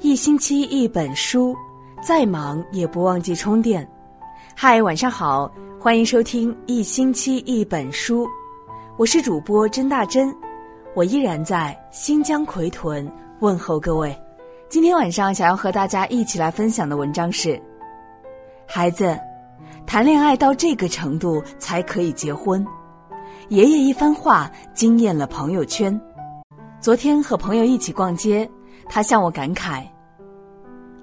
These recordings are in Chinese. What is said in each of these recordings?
一星期一本书，再忙也不忘记充电。嗨，晚上好，欢迎收听一星期一本书，我是主播甄大珍，我依然在新疆奎屯问候各位。今天晚上想要和大家一起来分享的文章是：孩子，谈恋爱到这个程度才可以结婚。爷爷一番话惊艳了朋友圈。昨天和朋友一起逛街。她向我感慨：“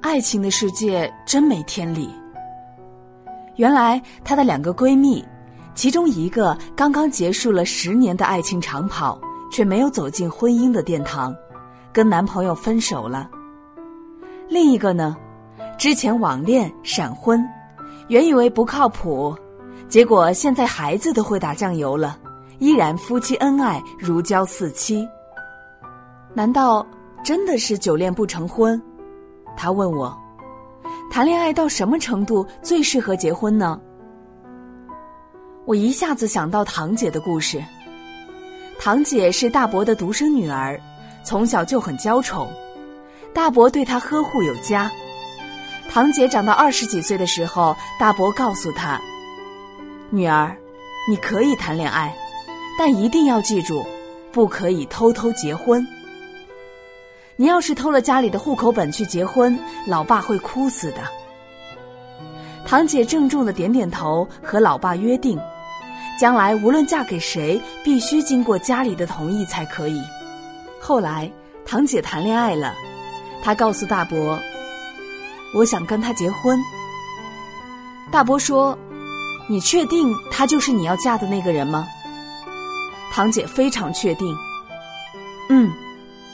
爱情的世界真没天理。”原来她的两个闺蜜，其中一个刚刚结束了十年的爱情长跑，却没有走进婚姻的殿堂，跟男朋友分手了；另一个呢，之前网恋闪婚，原以为不靠谱，结果现在孩子都会打酱油了，依然夫妻恩爱如胶似漆。难道？真的是久恋不成婚，他问我，谈恋爱到什么程度最适合结婚呢？我一下子想到堂姐的故事。堂姐是大伯的独生女儿，从小就很娇宠，大伯对她呵护有加。堂姐长到二十几岁的时候，大伯告诉她：“女儿，你可以谈恋爱，但一定要记住，不可以偷偷结婚。”你要是偷了家里的户口本去结婚，老爸会哭死的。堂姐郑重的点点头，和老爸约定，将来无论嫁给谁，必须经过家里的同意才可以。后来，堂姐谈恋爱了，她告诉大伯：“我想跟他结婚。”大伯说：“你确定他就是你要嫁的那个人吗？”堂姐非常确定。嗯。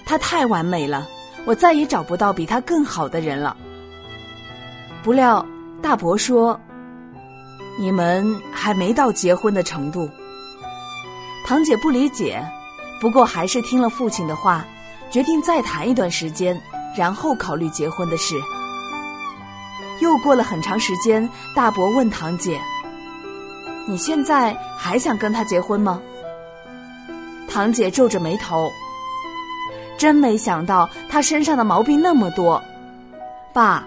他太完美了，我再也找不到比他更好的人了。不料大伯说：“你们还没到结婚的程度。”堂姐不理解，不过还是听了父亲的话，决定再谈一段时间，然后考虑结婚的事。又过了很长时间，大伯问堂姐：“你现在还想跟他结婚吗？”堂姐皱着眉头。真没想到他身上的毛病那么多，爸，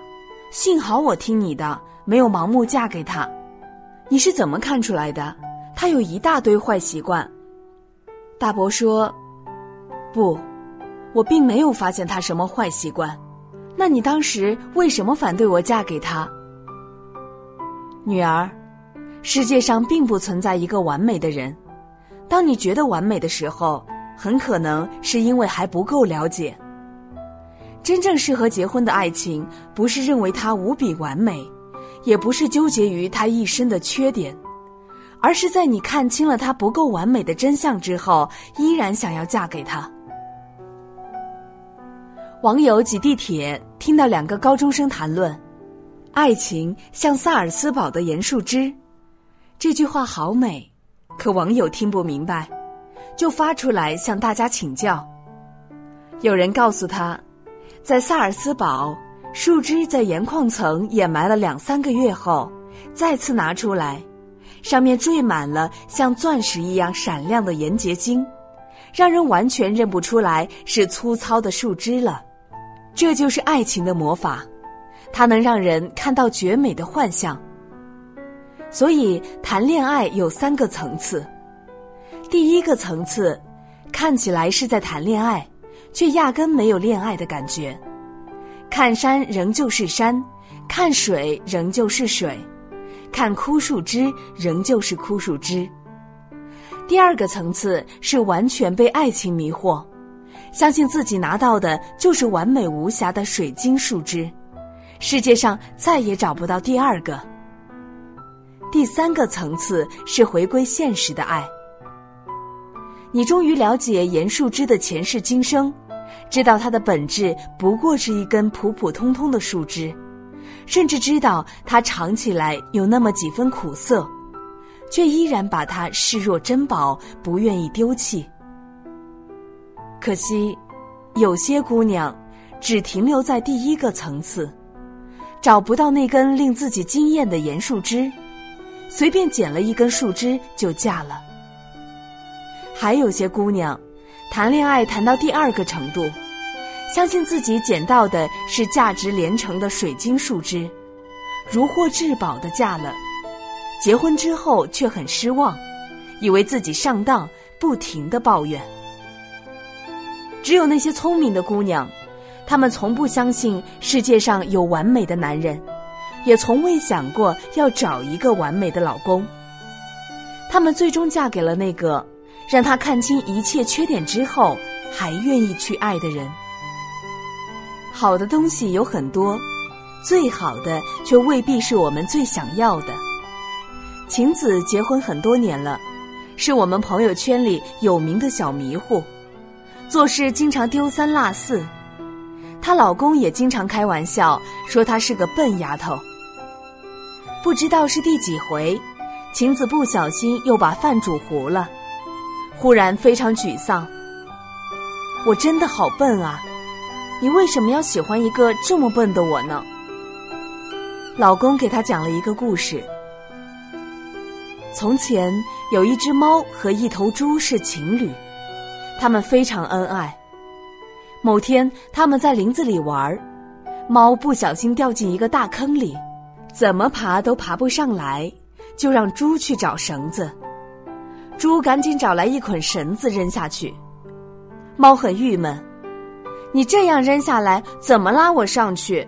幸好我听你的，没有盲目嫁给他。你是怎么看出来的？他有一大堆坏习惯。大伯说：“不，我并没有发现他什么坏习惯。那你当时为什么反对我嫁给他？”女儿，世界上并不存在一个完美的人。当你觉得完美的时候。很可能是因为还不够了解。真正适合结婚的爱情，不是认为他无比完美，也不是纠结于他一身的缺点，而是在你看清了他不够完美的真相之后，依然想要嫁给他。网友挤地铁听到两个高中生谈论：“爱情像萨尔斯堡的盐树枝。”这句话好美，可网友听不明白。就发出来向大家请教。有人告诉他，在萨尔斯堡，树枝在盐矿层掩埋了两三个月后，再次拿出来，上面缀满了像钻石一样闪亮的盐结晶，让人完全认不出来是粗糙的树枝了。这就是爱情的魔法，它能让人看到绝美的幻象。所以，谈恋爱有三个层次。第一个层次，看起来是在谈恋爱，却压根没有恋爱的感觉。看山仍旧是山，看水仍旧是水，看枯树枝仍旧是枯树枝。第二个层次是完全被爱情迷惑，相信自己拿到的就是完美无瑕的水晶树枝，世界上再也找不到第二个。第三个层次是回归现实的爱。你终于了解盐树枝的前世今生，知道它的本质不过是一根普普通通的树枝，甚至知道它尝起来有那么几分苦涩，却依然把它视若珍宝，不愿意丢弃。可惜，有些姑娘只停留在第一个层次，找不到那根令自己惊艳的盐树枝，随便捡了一根树枝就嫁了。还有些姑娘，谈恋爱谈到第二个程度，相信自己捡到的是价值连城的水晶树枝，如获至宝的嫁了。结婚之后却很失望，以为自己上当，不停的抱怨。只有那些聪明的姑娘，她们从不相信世界上有完美的男人，也从未想过要找一个完美的老公。她们最终嫁给了那个让他看清一切缺点之后还愿意去爱的人。好的东西有很多，最好的却未必是我们最想要的。晴子结婚很多年了，是我们朋友圈里有名的小迷糊。做事经常丢三落四，她老公也经常开玩笑说她是个笨丫头。不知道是第几回，晴子不小心又把饭煮糊了，忽然非常沮丧。我真的好笨啊！你为什么要喜欢一个这么笨的我呢？老公给她讲了一个故事。从前有一只猫和一头猪是情侣。他们非常恩爱。某天，他们在林子里玩，猫不小心掉进一个大坑里，怎么爬都爬不上来，就让猪去找绳子。猪赶紧找来一捆绳子扔下去，猫很郁闷：“你这样扔下来，怎么拉我上去？”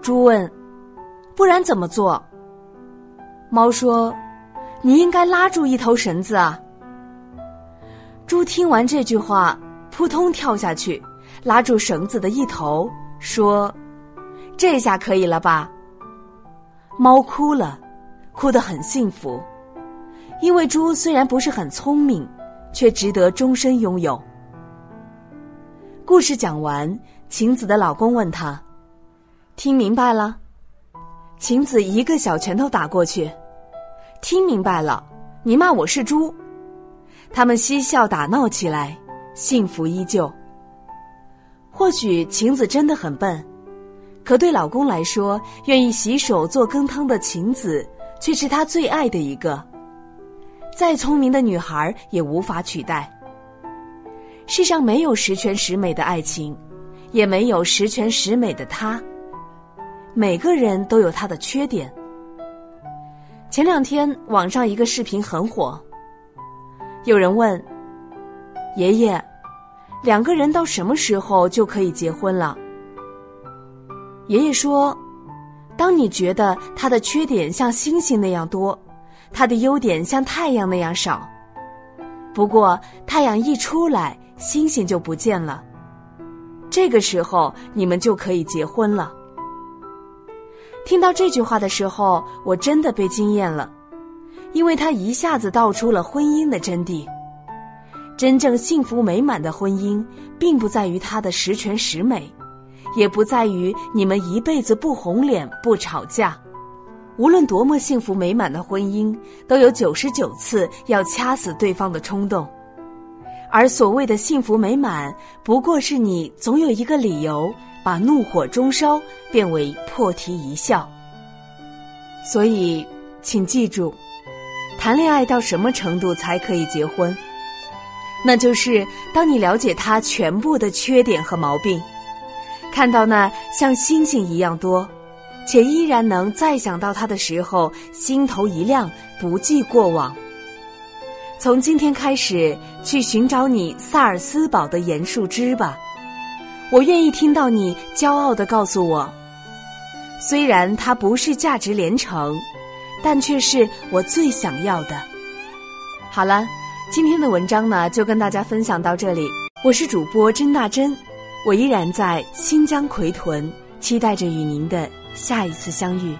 猪问：“不然怎么做？”猫说：“你应该拉住一头绳子啊。”猪听完这句话，扑通跳下去，拉住绳子的一头，说：“这下可以了吧？”猫哭了，哭得很幸福，因为猪虽然不是很聪明，却值得终身拥有。故事讲完，晴子的老公问他：“听明白了？”晴子一个小拳头打过去：“听明白了，你骂我是猪。”他们嬉笑打闹起来，幸福依旧。或许晴子真的很笨，可对老公来说，愿意洗手做羹汤的晴子却是他最爱的一个。再聪明的女孩也无法取代。世上没有十全十美的爱情，也没有十全十美的他。每个人都有他的缺点。前两天网上一个视频很火。有人问：“爷爷，两个人到什么时候就可以结婚了？”爷爷说：“当你觉得他的缺点像星星那样多，他的优点像太阳那样少，不过太阳一出来，星星就不见了，这个时候你们就可以结婚了。”听到这句话的时候，我真的被惊艳了。因为他一下子道出了婚姻的真谛。真正幸福美满的婚姻，并不在于他的十全十美，也不在于你们一辈子不红脸不吵架。无论多么幸福美满的婚姻，都有九十九次要掐死对方的冲动。而所谓的幸福美满，不过是你总有一个理由，把怒火中烧变为破涕一笑。所以，请记住。谈恋爱到什么程度才可以结婚？那就是当你了解他全部的缺点和毛病，看到那像星星一样多，且依然能再想到他的时候，心头一亮，不计过往。从今天开始，去寻找你萨尔斯堡的盐树枝吧。我愿意听到你骄傲的告诉我，虽然它不是价值连城。但却是我最想要的。好了，今天的文章呢，就跟大家分享到这里。我是主播甄大珍，我依然在新疆奎屯，期待着与您的下一次相遇。